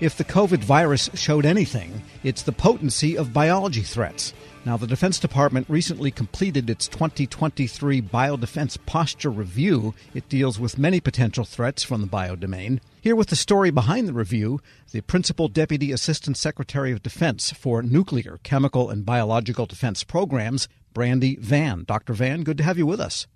If the COVID virus showed anything, it's the potency of biology threats. Now, the Defense Department recently completed its 2023 Biodefense Posture Review. It deals with many potential threats from the biodomain. Here with the story behind the review, the Principal Deputy Assistant Secretary of Defense for Nuclear, Chemical, and Biological Defense Programs, Brandi Vann. Dr. Vann, good to have you with us.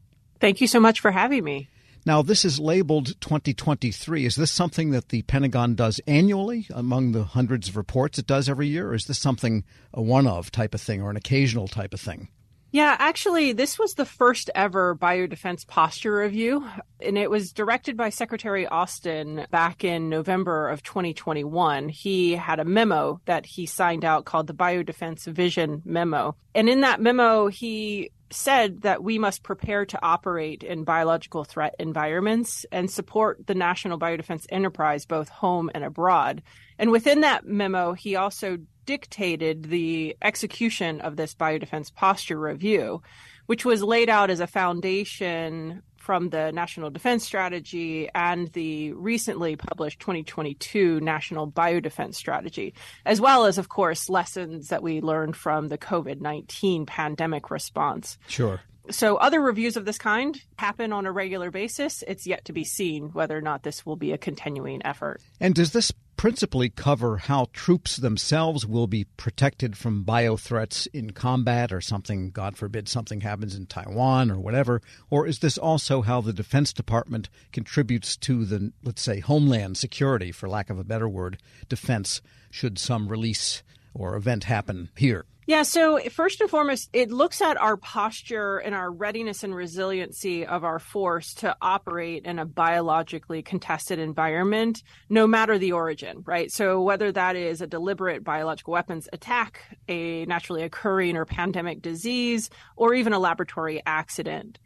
Thank you so much for having me. Now, this is labeled 2023. Is this something that the Pentagon does annually among the hundreds of reports it does every year? Or is this something a one of type of thing or an occasional type of thing? Yeah, actually, this was the first ever biodefense posture review, and it was directed by Secretary Austin back in November of 2021. He had a memo that he signed out called the Biodefense Vision Memo. And in that memo, he said that we must prepare to operate in biological threat environments and support the national biodefense enterprise both home and abroad. And within that memo, he also dictated the execution of this biodefense posture review, which was laid out as a foundation from the National Defense Strategy and the recently published 2022 National Biodefense Strategy, as well as, of course, lessons that we learned from the COVID 19 pandemic response. Sure. So, other reviews of this kind happen on a regular basis. It's yet to be seen whether or not this will be a continuing effort. And does this principally cover how troops themselves will be protected from bio threats in combat or something, God forbid, something happens in Taiwan or whatever? Or is this also how the Defense Department contributes to the, let's say, homeland security, for lack of a better word, defense, should some release or event happen here? Yeah, so first and foremost, it looks at our posture and our readiness and resiliency of our force to operate in a biologically contested environment, no matter the origin, right? So whether that is a deliberate biological weapons attack, a naturally occurring or pandemic disease, or even a laboratory accident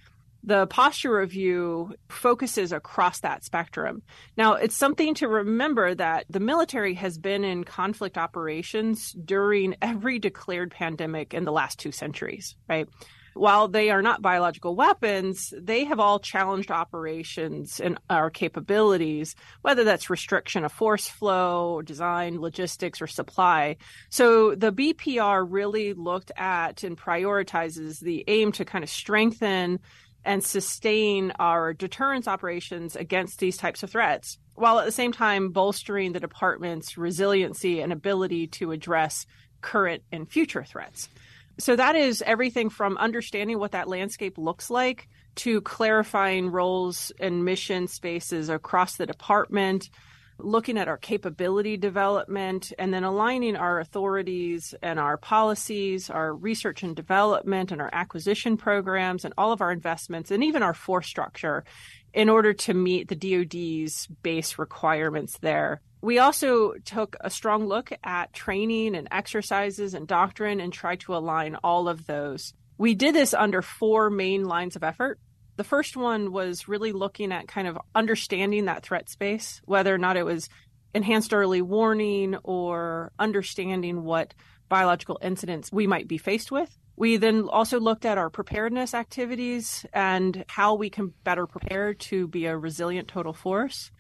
the posture review focuses across that spectrum. Now, it's something to remember that the military has been in conflict operations during every declared pandemic in the last two centuries, right? While they are not biological weapons, they have all challenged operations and our capabilities, whether that's restriction of force flow, design, logistics, or supply. So the BPR really looked at and prioritizes the aim to kind of strengthen and sustain our deterrence operations against these types of threats, while at the same time bolstering the department's resiliency and ability to address current and future threats. So that is everything from understanding what that landscape looks like to clarifying roles and mission spaces across the department, looking at our capability development and then aligning our authorities and our policies, our research and development and our acquisition programs and all of our investments and even our force structure in order to meet the DoD's base requirements there. We also took a strong look at training and exercises and doctrine and tried to align all of those. We did this under four main lines of effort. The first one was really looking at kind of understanding that threat space, whether or not it was enhanced early warning or understanding what biological incidents we might be faced with. We then also looked at our preparedness activities and how we can better prepare to be a resilient total force.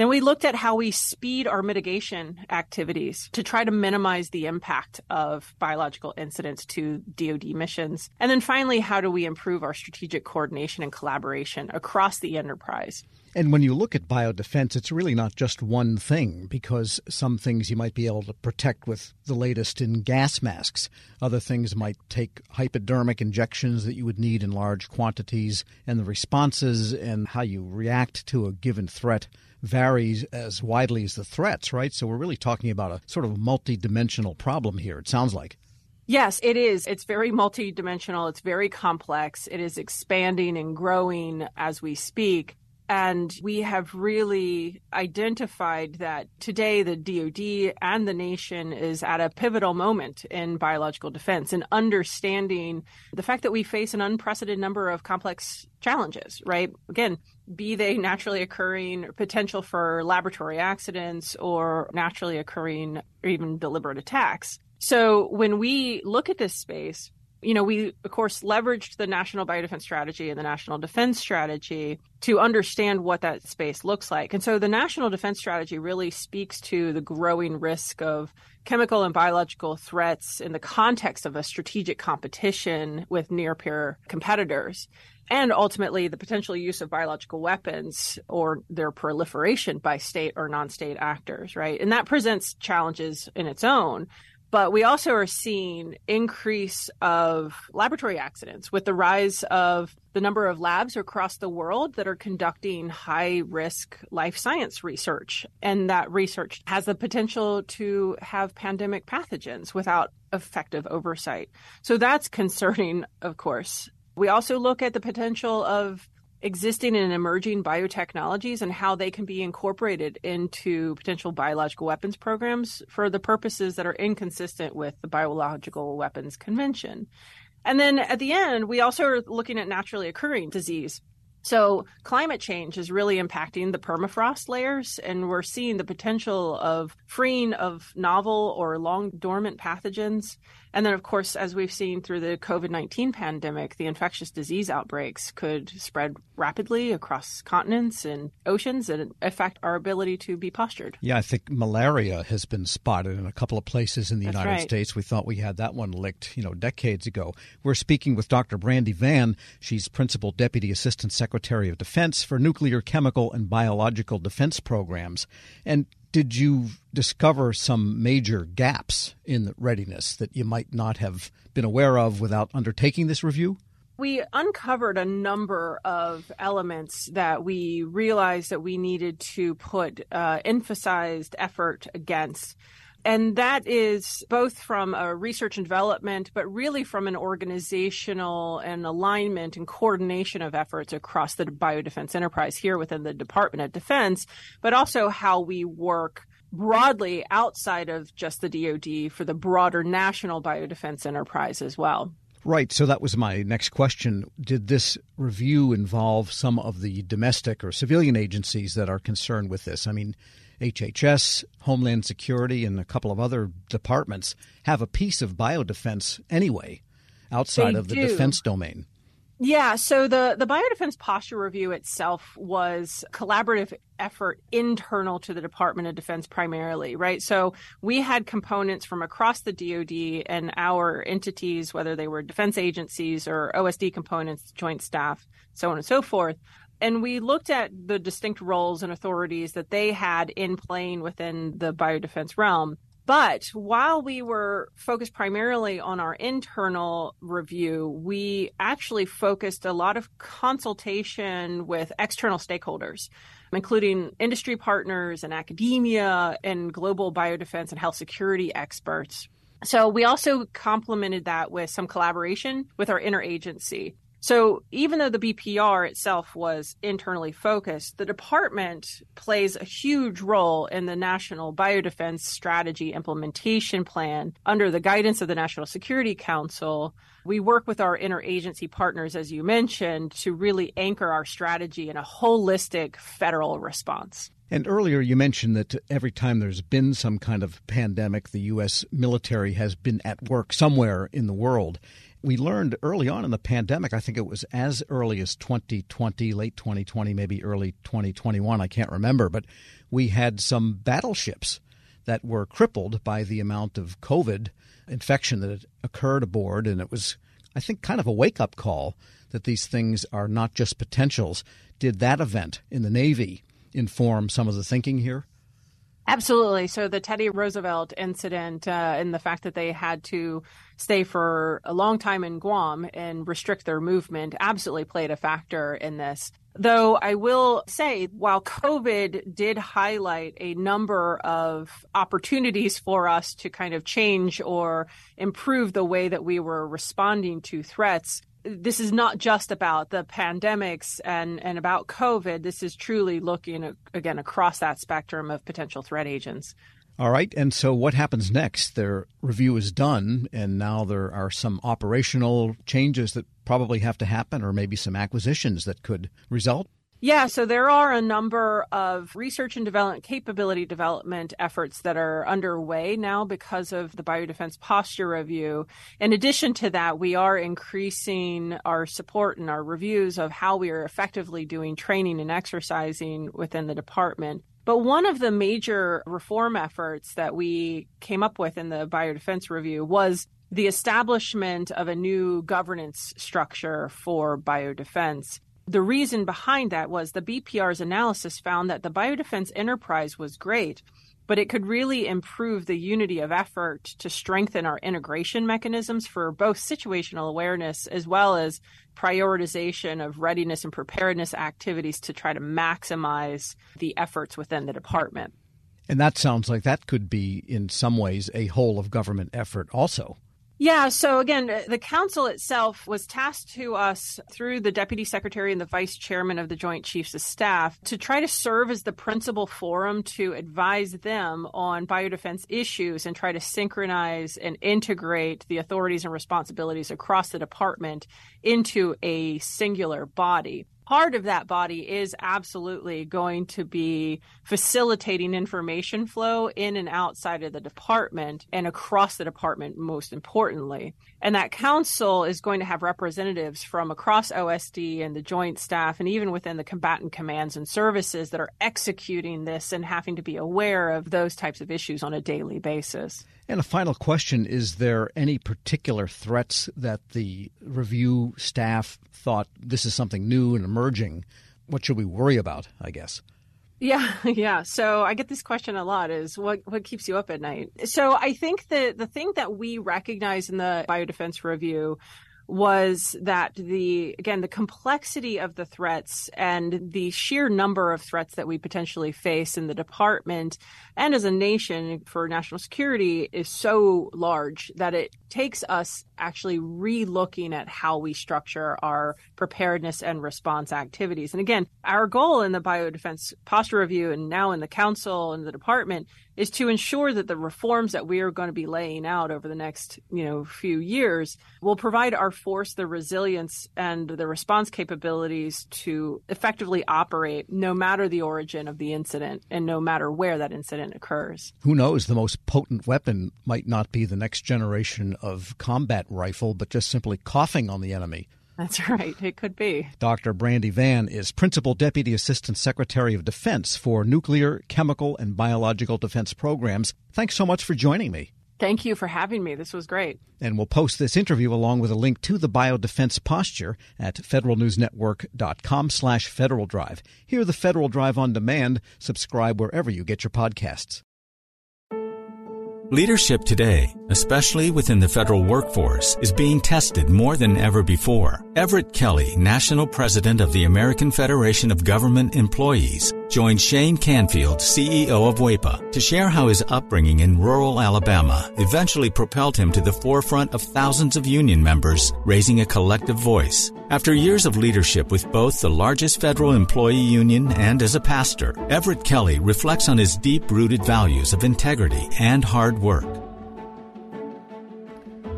Then we looked at how we speed our mitigation activities to try to minimize the impact of biological incidents to DoD missions. And then finally, how do we improve our strategic coordination and collaboration across the enterprise? And when you look at biodefense, it's really not just one thing because some things you might be able to protect with the latest in gas masks. Other things might take hypodermic injections that you would need in large quantities, and the responses and how you react to a given threat varies as widely as the threats, right? So we're really talking about a sort of multi-dimensional problem here, it sounds like. Yes, it is. It's very multidimensional. It's very complex. It is expanding and growing as we speak. And we have really identified that today the DoD and the nation is at a pivotal moment in biological defense and understanding the fact that we face an unprecedented number of complex challenges, right? Again, be they naturally occurring potential for laboratory accidents or naturally occurring or even deliberate attacks. So when we look at this space, you know, we of course leveraged the National Biodefense Strategy and the National Defense Strategy to understand what that space looks like. And so the National Defense Strategy really speaks to the growing risk of chemical and biological threats in the context of a strategic competition with near peer competitors and ultimately the potential use of biological weapons or their proliferation by state or non-state actors right and that presents challenges in its own but we also are seeing increase of laboratory accidents with the rise of the number of labs across the world that are conducting high risk life science research. And that research has the potential to have pandemic pathogens without effective oversight. So that's concerning of course. We also look at the potential of existing and emerging biotechnologies and how they can be incorporated into potential biological weapons programs for the purposes that are inconsistent with the Biological Weapons Convention. And then at the end, we also are looking at naturally occurring disease. So, climate change is really impacting the permafrost layers, and we're seeing the potential of freeing of novel or long dormant pathogens and then, of course, as we've seen through the COVID 19 pandemic, the infectious disease outbreaks could spread rapidly across continents and oceans and affect our ability to be postured. Yeah, I think malaria has been spotted in a couple of places in the That's United right. States. We thought we had that one licked, you know, decades ago. We're speaking with Dr. Brandi Vann. She's Principal Deputy Assistant Secretary of Defense for Nuclear, Chemical, and Biological Defense Programs. And did you discover some major gaps in readiness that you might not have been aware of without undertaking this review? We uncovered a number of elements that we realized that we needed to put uh, emphasized effort against. And that is both from a research and development, but really from an organizational and alignment and coordination of efforts across the biodefense enterprise here within the Department of Defense, but also how we work broadly outside of just the DoD for the broader national biodefense enterprise as well. Right. So that was my next question. Did this review involve some of the domestic or civilian agencies that are concerned with this? I mean, HHS, Homeland Security, and a couple of other departments have a piece of biodefense anyway outside They of the do. defense domain. Yeah, so the the biodefense posture review itself was a collaborative effort internal to the Department of Defense primarily, right? So we had components from across the DoD and our entities, whether they were defense agencies or OSD components, joint staff, so on and so forth. And we looked at the distinct roles and authorities that they had in playing within the biodefense realm. But while we were focused primarily on our internal review, we actually focused a lot of consultation with external stakeholders, including industry partners and academia and global biodefense and health security experts. So we also complemented that with some collaboration with our interagency. So even though the BPR itself was internally focused, the department plays a huge role in the National Biodefense Strategy Implementation Plan under the guidance of the National Security Council. We work with our interagency partners, as you mentioned, to really anchor our strategy in a holistic federal response. And earlier you mentioned that every time there's been some kind of pandemic, the U.S. military has been at work somewhere in the world. We learned early on in the pandemic, I think it was as early as 2020, late 2020, maybe early 2021, I can't remember, but we had some battleships that were crippled by the amount of COVID infection that had occurred aboard. And it was, I think, kind of a wake up call that these things are not just potentials. Did that event in the Navy inform some of the thinking here? Absolutely. So the Teddy Roosevelt incident uh, and the fact that they had to stay for a long time in Guam and restrict their movement absolutely played a factor in this. Though I will say, while COVID did highlight a number of opportunities for us to kind of change or improve the way that we were responding to threats, this is not just about the pandemics and, and about COVID. This is truly looking again across that spectrum of potential threat agents. All right. And so what happens next? Their review is done, and now there are some operational changes that probably have to happen, or maybe some acquisitions that could result. Yeah, so there are a number of research and development capability development efforts that are underway now because of the biodefense posture review. In addition to that, we are increasing our support and our reviews of how we are effectively doing training and exercising within the department. But one of the major reform efforts that we came up with in the biodefense review was the establishment of a new governance structure for biodefense. The reason behind that was the BPR's analysis found that the biodefense enterprise was great, but it could really improve the unity of effort to strengthen our integration mechanisms for both situational awareness as well as prioritization of readiness and preparedness activities to try to maximize the efforts within the department. And that sounds like that could be, in some ways, a whole of government effort also. Yeah, so again, uh, the council itself was tasked to us through the deputy secretary and the vice chairman of the Joint Chiefs of Staff to try to serve as the principal forum to advise them on biodefense issues and try to synchronize and integrate the authorities and responsibilities across the department into a singular body part of that body is absolutely going to be facilitating information flow in and outside of the department and across the department, most importantly. And that council is going to have representatives from across OSD and the joint staff and even within the combatant commands and services that are executing this and having to be aware of those types of issues on a daily basis. And a final question Is there any particular threats that the review staff thought this is something new and emerging? What should we worry about, I guess? Yeah, yeah. So I get this question a lot is what what keeps you up at night? So I think that the thing that we recognize in the biodefense review was that the again the complexity of the threats and the sheer number of threats that we potentially face in the department and as a nation for national security is so large that it takes us actually re-looking at how we structure our preparedness and response activities. And again, our goal in the biodefense posture review and now in the council and the department is to ensure that the reforms that we are going to be laying out over the next, you know, few years will provide our force the resilience and the response capabilities to effectively operate no matter the origin of the incident and no matter where that incident occurs. Who knows, the most potent weapon might not be the next generation of combat rifle, but just simply coughing on the enemy. That's right. It could be. Dr. Brandi Vann is Principal Deputy Assistant Secretary of Defense for Nuclear, Chemical, and Biological Defense Programs. Thanks so much for joining me. Thank you for having me. This was great. And we'll post this interview along with a link to the biodefense posture at federalnewsnetwork.com slash Federal Drive. Hear the Federal Drive on demand. Subscribe wherever you get your podcasts. Leadership today, especially within the federal workforce, is being tested more than ever before. Everett Kelly, National President of the American Federation of Government Employees, joined Shane Canfield, CEO of WEPA, to share how his upbringing in rural Alabama eventually propelled him to the forefront of thousands of union members, raising a collective voice. After years of leadership with both the largest federal employee union and as a pastor, Everett Kelly reflects on his deep rooted values of integrity and hard work.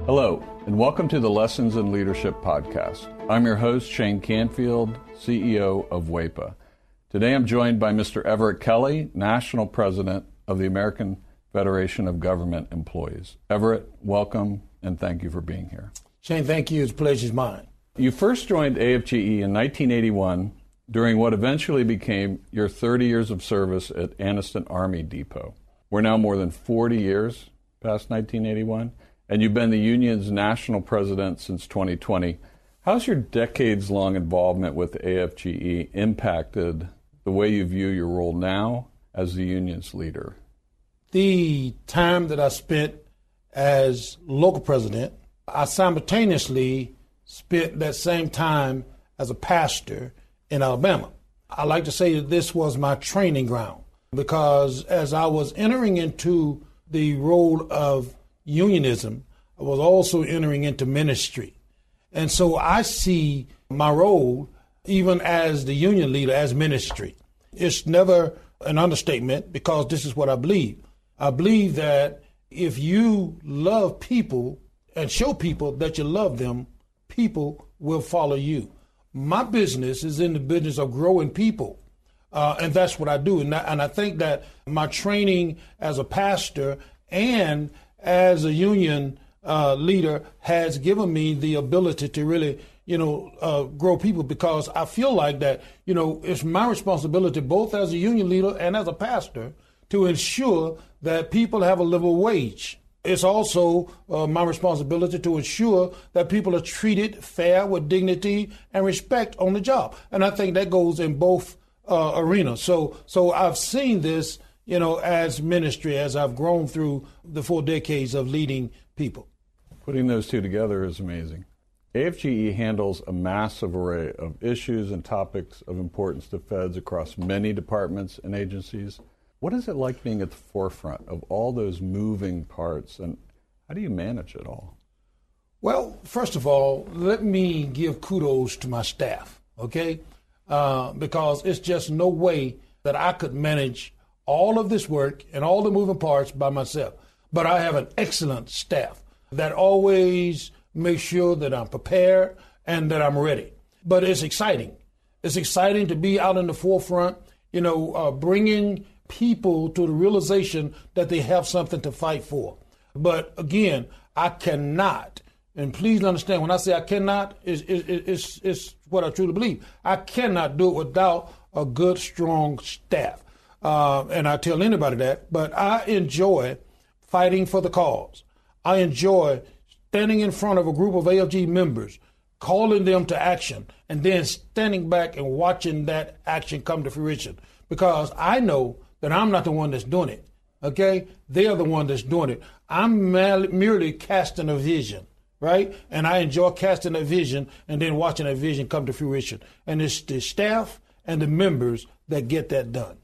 Hello, and welcome to the Lessons in Leadership podcast. I'm your host, Shane Canfield, CEO of WEPA. Today I'm joined by Mr. Everett Kelly, National President of the American Federation of Government Employees. Everett, welcome and thank you for being here. Shane, thank you. It's a pleasure's mine. You first joined AFGE in 1981 during what eventually became your 30 years of service at Anniston Army Depot. We're now more than 40 years past 1981, and you've been the union's national president since 2020. How's your decades long involvement with AFGE impacted the way you view your role now as the union's leader? The time that I spent as local president, I simultaneously spent that same time as a pastor in Alabama. I like to say that this was my training ground because as I was entering into the role of unionism, I was also entering into ministry. And so I see my role, even as the union leader, as ministry. It's never an understatement because this is what I believe. I believe that if you love people and show people that you love them, people will follow you. My business is in the business of growing people. Uh, and that's what I do. And I, and I think that my training as a pastor and as a union uh, leader has given me the ability to really, you know, uh, grow people because I feel like that, you know, it's my responsibility both as a union leader and as a pastor to ensure that people have a livable wage. It's also uh, my responsibility to ensure that people are treated fair with dignity and respect on the job. And I think that goes in both uh, arenas. So, so I've seen this, you know, as ministry as I've grown through the four decades of leading people. Putting those two together is amazing. AFGE handles a massive array of issues and topics of importance to feds across many departments and agencies. What is it like being at the forefront of all those moving parts, and how do you manage it all? Well, first of all, let me give kudos to my staff, okay? Uh, because it's just no way that I could manage all of this work and all the moving parts by myself. But I have an excellent staff that always makes sure that I'm prepared and that I'm ready. But it's exciting. It's exciting to be out in the forefront, you know, uh, bringing people to the realization that they have something to fight for. But again, I cannot, and please understand when I say I cannot, it's, it's, it's what I truly believe. I cannot do it without a good, strong staff. Uh, and I tell anybody that, but I enjoy fighting for the cause. I enjoy standing in front of a group of AFGE members, calling them to action, and then standing back and watching that action come to fruition. Because I know that I'm not the one that's doing it. Okay? They're the one that's doing it. I'm merely casting a vision, right? And I enjoy casting a vision and then watching that vision come to fruition. And it's the staff and the members that get that done.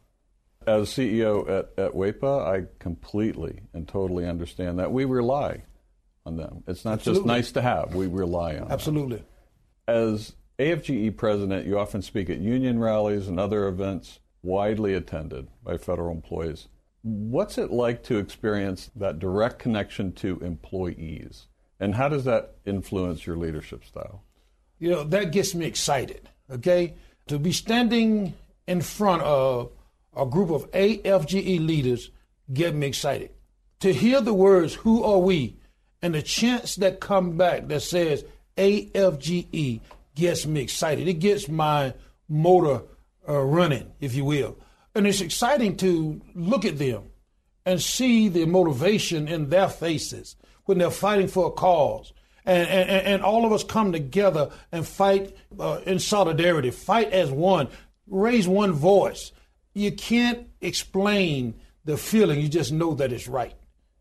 As CEO at, at WEPA, I completely and totally understand that. We rely on them. It's not Absolutely. just nice to have, we rely on them. Absolutely. Them. As AFGE president, you often speak at union rallies and other events widely attended by federal employees. What's it like to experience that direct connection to employees? And how does that influence your leadership style? You know, that gets me excited, okay? To be standing in front of a group of AFGE leaders get me excited. To hear the words, who are we? And the chants that come back that says AFGE gets me excited. It gets my motor uh, running, if you will. And it's exciting to look at them and see the motivation in their faces when they're fighting for a cause. And, and, and all of us come together and fight uh, in solidarity, fight as one, raise one voice. You can't explain the feeling, you just know that it's right.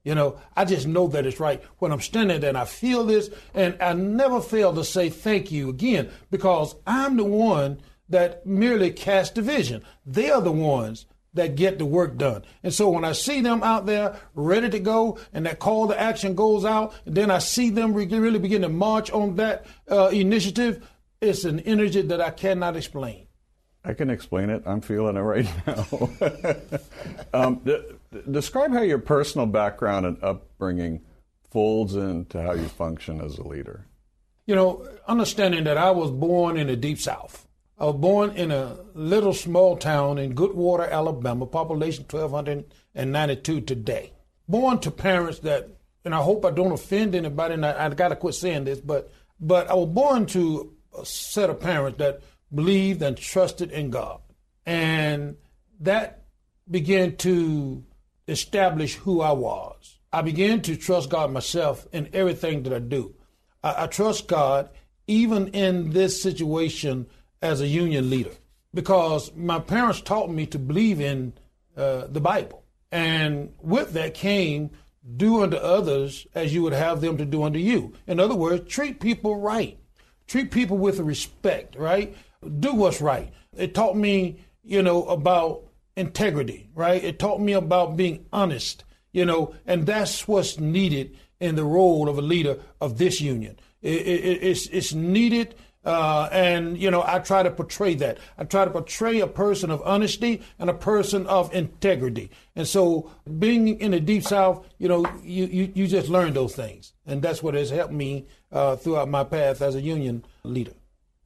You know, I just know that it's right when I'm standing there and I feel this, and I never fail to say thank you again because I'm the one that merely cast division. They are the ones that get the work done. And so when I see them out there ready to go and that call to action goes out, and then I see them really begin to march on that uh, initiative, it's an energy that I cannot explain. I can explain it. I'm feeling it right now. um, d- describe how your personal background and upbringing folds into how you function as a leader. You know, understanding that I was born in the deep south. I was born in a little small town in Goodwater, Alabama, population 1,292 today. Born to parents that, and I hope I don't offend anybody, and I, I got to quit saying this, but but I was born to a set of parents that believed and trusted in God, and that began to establish who I was. I began to trust God myself in everything that I do. I, I trust God even in this situation as a union leader because my parents taught me to believe in uh, the Bible. And with that came do unto others as you would have them to do unto you. In other words, treat people right. Treat people with respect, right? Do what's right. It taught me, you know, about integrity, right? It taught me about being honest, you know, and that's what's needed in the role of a leader of this union. It, it, it's, it's needed uh, and, you know, I try to portray that. I try to portray a person of honesty and a person of integrity. And so being in the Deep South, you know, you, you, you just learn those things. And that's what has helped me uh, throughout my path as a union leader.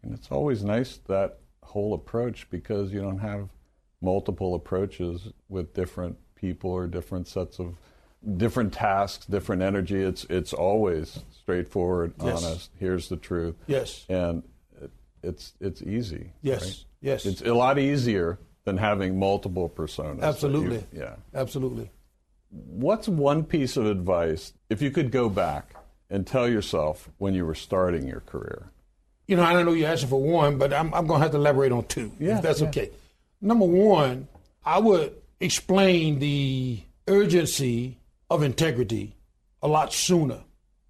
And it's always nice that whole approach because you don't have multiple approaches with different people or different sets of different tasks, different energy. It's it's always straightforward, Yes. honest. Here's the truth. Yes. And it's it's easy. Yes. right? Yes. It's a lot easier than having multiple personas. that you- Absolutely. yeah. Absolutely. What's one piece of advice if you could go back and tell yourself when you were starting your career? You know, I don't know you're asking for one, but I'm, I'm going to have to elaborate on two, Yeah, if that's yeah. okay. Number one, I would explain the urgency of integrity a lot sooner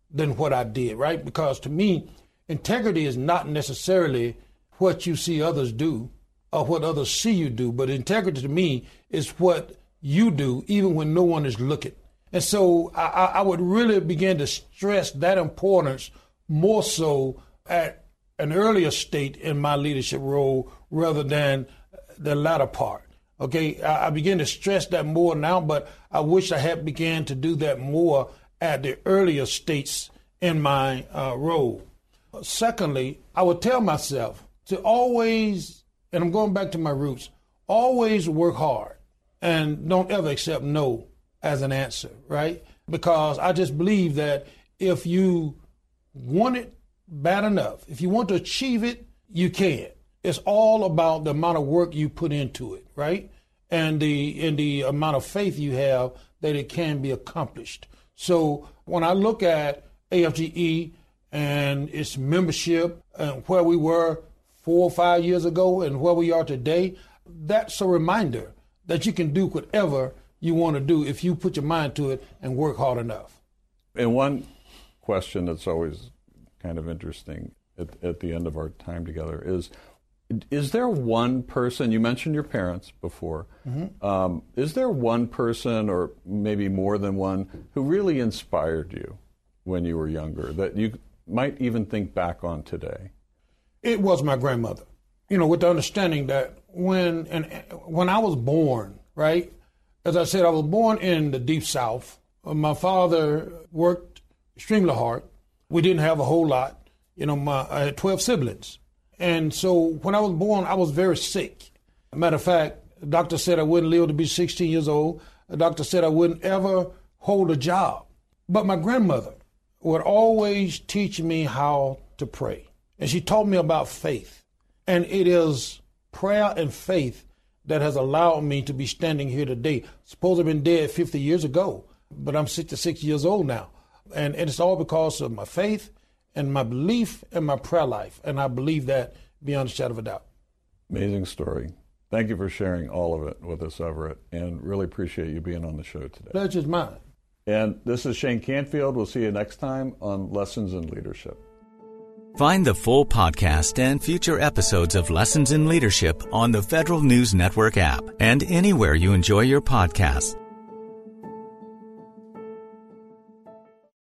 than what I did, right? Because to me, integrity is not necessarily what you see others do or what others see you do, but integrity to me is what you do even when no one is looking. And so I, I would really begin to stress that importance more so at an earlier state in my leadership role rather than the latter part. Okay, I, I begin to stress that more now, but I wish I had began to do that more at the earlier states in my uh, role. Secondly, I would tell myself to always, and I'm going back to my roots, always work hard and don't ever accept no as an answer, right? Because I just believe that if you want it bad enough, if you want to achieve it, you can. It's all about the amount of work you put into it, right? And the and the amount of faith you have that it can be accomplished. So when I look at AFGE and its membership and where we were four or five years ago and where we are today, that's a reminder that you can do whatever you want to do if you put your mind to it and work hard enough. And one question that's always kind of interesting at, at the end of our time together is is there one person you mentioned your parents before um, is there one person or maybe more than one who really inspired you when you were younger that you might even think back on today It was my grandmother. You know, with the understanding that when and when I was born, right? As I said, I was born in the deep south. Uh, My father worked extremely hard. We didn't have a whole lot. You know, my I had twelve siblings, and so when I was born, I was very sick. Matter of fact, the doctor said I wouldn't live to be 16 years old. The doctor said I wouldn't ever hold a job. But my grandmother would always teach me how to pray. And she taught me about faith. And it is prayer and faith that has allowed me to be standing here today. Suppose I've been dead 50 years ago, but I'm 66 years old now. And, and it's all because of my faith and my belief and my prayer life. And I believe that beyond a shadow of a doubt. amazing story thank you for sharing all of it with us everett and really appreciate you being on the show today Pleasure's mine. And this is shane canfield we'll see you next time on lessons in leadership Find the full podcast and future episodes of Lessons in Leadership on the Federal News Network app and anywhere you enjoy your podcasts.